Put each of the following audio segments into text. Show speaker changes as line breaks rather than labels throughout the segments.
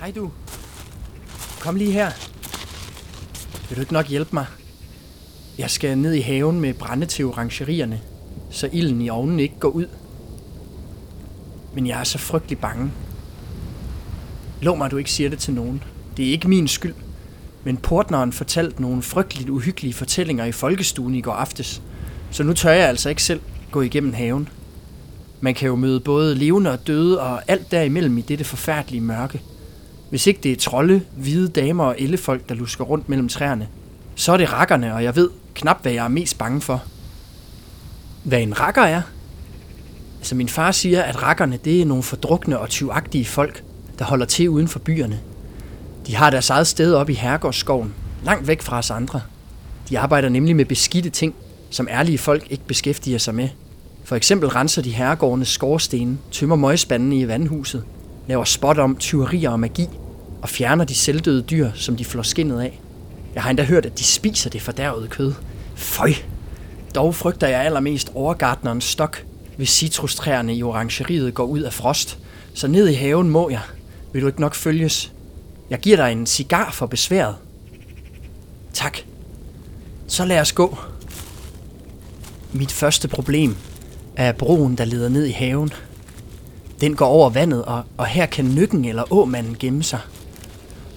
Hej du. Kom lige her. Vil du ikke nok hjælpe mig? Jeg skal ned i haven med brænde til orangerierne, så ilden i ovnen ikke går ud. Men jeg er så frygtelig bange. Lov mig, at du ikke siger det til nogen. Det er ikke min skyld. Men portneren fortalte nogle frygteligt uhyggelige fortællinger i folkestuen i går aftes. Så nu tør jeg altså ikke selv gå igennem haven. Man kan jo møde både levende og døde og alt derimellem i dette forfærdelige mørke. Hvis ikke det er trolde, hvide damer og ellefolk, der lusker rundt mellem træerne, så er det rakkerne, og jeg ved knap, hvad jeg er mest bange for. Hvad en rakker er? Altså min far siger, at rakkerne det er nogle fordrukne og tyvagtige folk, der holder til uden for byerne. De har deres eget sted op i Herregårdsskoven, langt væk fra os andre. De arbejder nemlig med beskidte ting, som ærlige folk ikke beskæftiger sig med. For eksempel renser de herregårdenes skorstene, tømmer møgspandene i vandhuset, laver spot om tyverier og magi, og fjerner de selvdøde dyr, som de flår skinnet af. Jeg har endda hørt, at de spiser det fordærvede kød. Føj! Dog frygter jeg allermest overgardnerens stok, hvis citrustræerne i orangeriet går ud af frost. Så ned i haven må jeg. Vil du ikke nok følges? Jeg giver dig en cigar for besværet. Tak. Så lad os gå. Mit første problem er broen, der leder ned i haven. Den går over vandet, og, og her kan nykken eller åmanden gemme sig.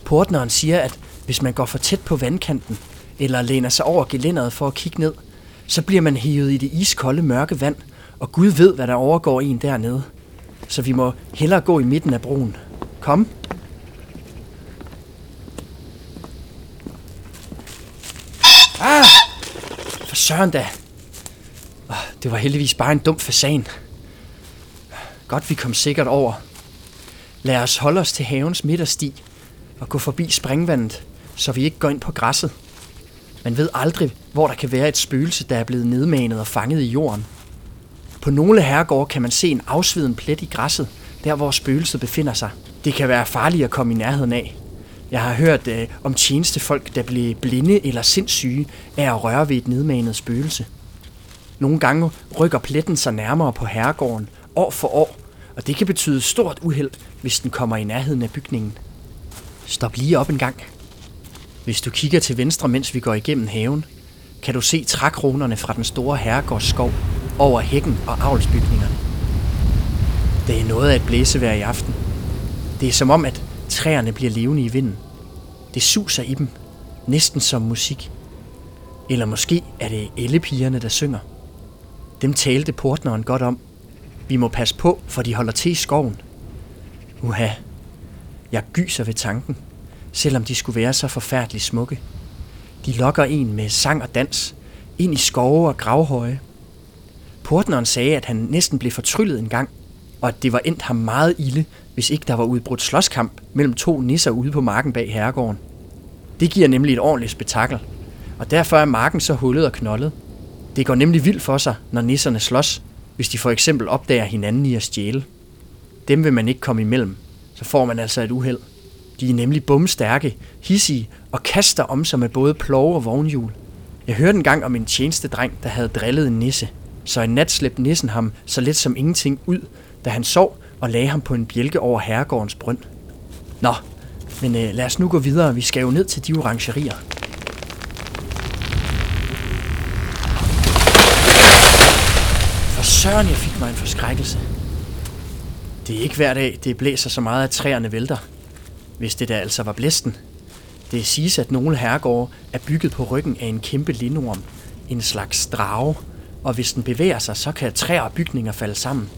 Portneren siger, at hvis man går for tæt på vandkanten, eller læner sig over gelænderet for at kigge ned, så bliver man hivet i det iskolde mørke vand, og Gud ved, hvad der overgår en dernede. Så vi må hellere gå i midten af broen. Kom. Ah! For søren da. Ah, det var heldigvis bare en dum fasan. Godt, vi kom sikkert over. Lad os holde os til havens midtersti og gå forbi springvandet, så vi ikke går ind på græsset. Man ved aldrig, hvor der kan være et spøgelse, der er blevet nedmanet og fanget i jorden. På nogle herregårde kan man se en afsveden plet i græsset, der hvor spøgelset befinder sig. Det kan være farligt at komme i nærheden af. Jeg har hørt øh, om tjenestefolk, der blev blinde eller sindssyge af at røre ved et nedmanet spøgelse. Nogle gange rykker pletten sig nærmere på herregården, år for år, og det kan betyde stort uheld, hvis den kommer i nærheden af bygningen. Stop lige op en gang. Hvis du kigger til venstre, mens vi går igennem haven, kan du se trækronerne fra den store herregårdsskov over hækken og avlsbygningerne. Det er noget af et blæsevejr i aften. Det er som om, at træerne bliver levende i vinden. Det suser i dem, næsten som musik. Eller måske er det ellepigerne, der synger. Dem talte portneren godt om. Vi må passe på, for de holder til i skoven. Uha, jeg gyser ved tanken, selvom de skulle være så forfærdeligt smukke. De lokker en med sang og dans, ind i skove og gravhøje. Portneren sagde, at han næsten blev fortryllet en gang, og at det var endt ham meget ille, hvis ikke der var udbrudt slåskamp mellem to nisser ude på marken bag herregården. Det giver nemlig et ordentligt spektakel, og derfor er marken så hullet og knoldet. Det går nemlig vildt for sig, når nisserne slås, hvis de for eksempel opdager hinanden i at stjæle. Dem vil man ikke komme imellem, så får man altså et uheld. De er nemlig bumstærke, hissige og kaster om sig med både plov og vognhjul. Jeg hørte engang om en tjenestedreng, der havde drillet en nisse, så en nat slæbte nissen ham så let som ingenting ud, da han sov og lagde ham på en bjælke over herregårdens brønd. Nå, men øh, lad os nu gå videre. Vi skal jo ned til de orangerier. Søren, jeg fik mig en forskrækkelse. Det er ikke hver dag, det blæser så meget, at træerne vælter. Hvis det der altså var blæsten. Det siges, at nogle herregårde er bygget på ryggen af en kæmpe lindorm, en slags drage, og hvis den bevæger sig, så kan træer og bygninger falde sammen.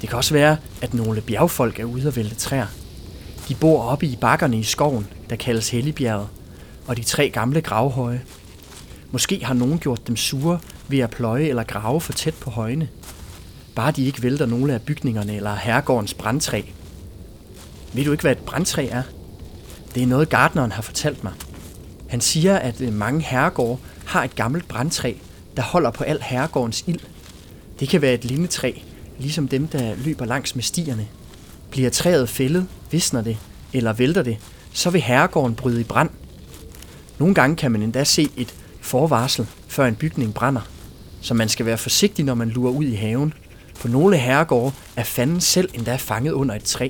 Det kan også være, at nogle bjergfolk er ude at vælte træer. De bor oppe i bakkerne i skoven, der kaldes Helligbjerget, og de tre gamle gravhøje. Måske har nogen gjort dem sure ved at pløje eller grave for tæt på højene. Bare de ikke vælter nogle af bygningerne eller herregårdens brandtræ. Ved du ikke, hvad et brandtræ er? Det er noget gardneren har fortalt mig. Han siger, at øh, mange herregårde har et gammelt brandtræ, der holder på al herregårdens ild. Det kan være et lindetræ, ligesom dem, der løber langs med stierne. Bliver træet fældet, visner det, eller vælter det, så vil herregården bryde i brand. Nogle gange kan man endda se et forvarsel, før en bygning brænder. Så man skal være forsigtig, når man lurer ud i haven. På nogle herregårde er fanden selv endda fanget under et træ.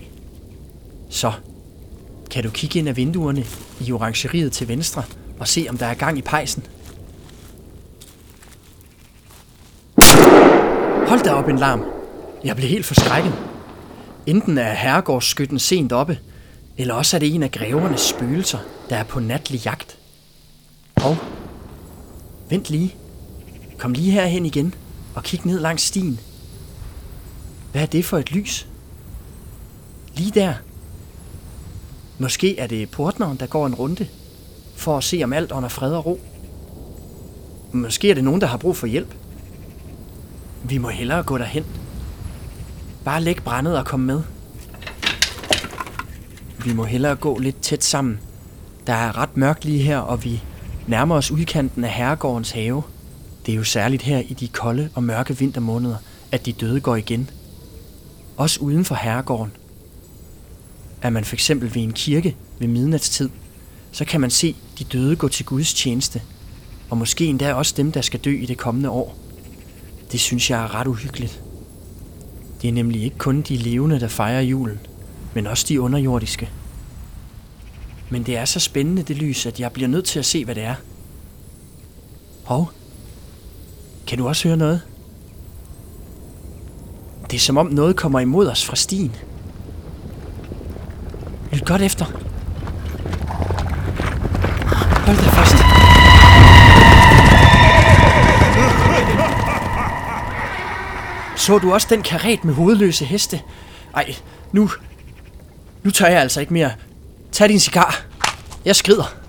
Så, Kan du kigge ind ad vinduerne i orangeriet til venstre og se, om der er gang i pejsen? Hold da op en larm. Jeg blev helt forskrækket. Enten er herregårdsskytten sent oppe, eller også er det en af grevernes spøgelser, der er på natlig jagt. Og vent lige. Kom lige herhen igen og kig ned langs stien. Hvad er det for et lys? Lige der. Måske er det portneren, der går en runde, for at se om alt under fred og ro. Måske er det nogen, der har brug for hjælp. Vi må hellere gå derhen. Bare læg brændet og kom med. Vi må hellere gå lidt tæt sammen. Der er ret mørkt lige her, og vi nærmer os udkanten af herregårdens have. Det er jo særligt her i de kolde og mørke vintermåneder, at de døde går igen. Også uden for herregården. Er man for eksempel ved en kirke ved midnatstid, så kan man se de døde gå til Guds tjeneste. Og måske endda også dem, der skal dø i det kommende år. Det synes jeg er ret uhyggeligt. Det er nemlig ikke kun de levende, der fejrer julen, men også de underjordiske. Men det er så spændende, det lys, at jeg bliver nødt til at se, hvad det er. Hov, kan du også høre noget? Det er som om noget kommer imod os fra stien. Lyt godt efter. Hold dig fast. Så du også den karet med hovedløse heste? Ej, nu... Nu tør jeg altså ikke mere. Tag din cigar. Jeg skrider.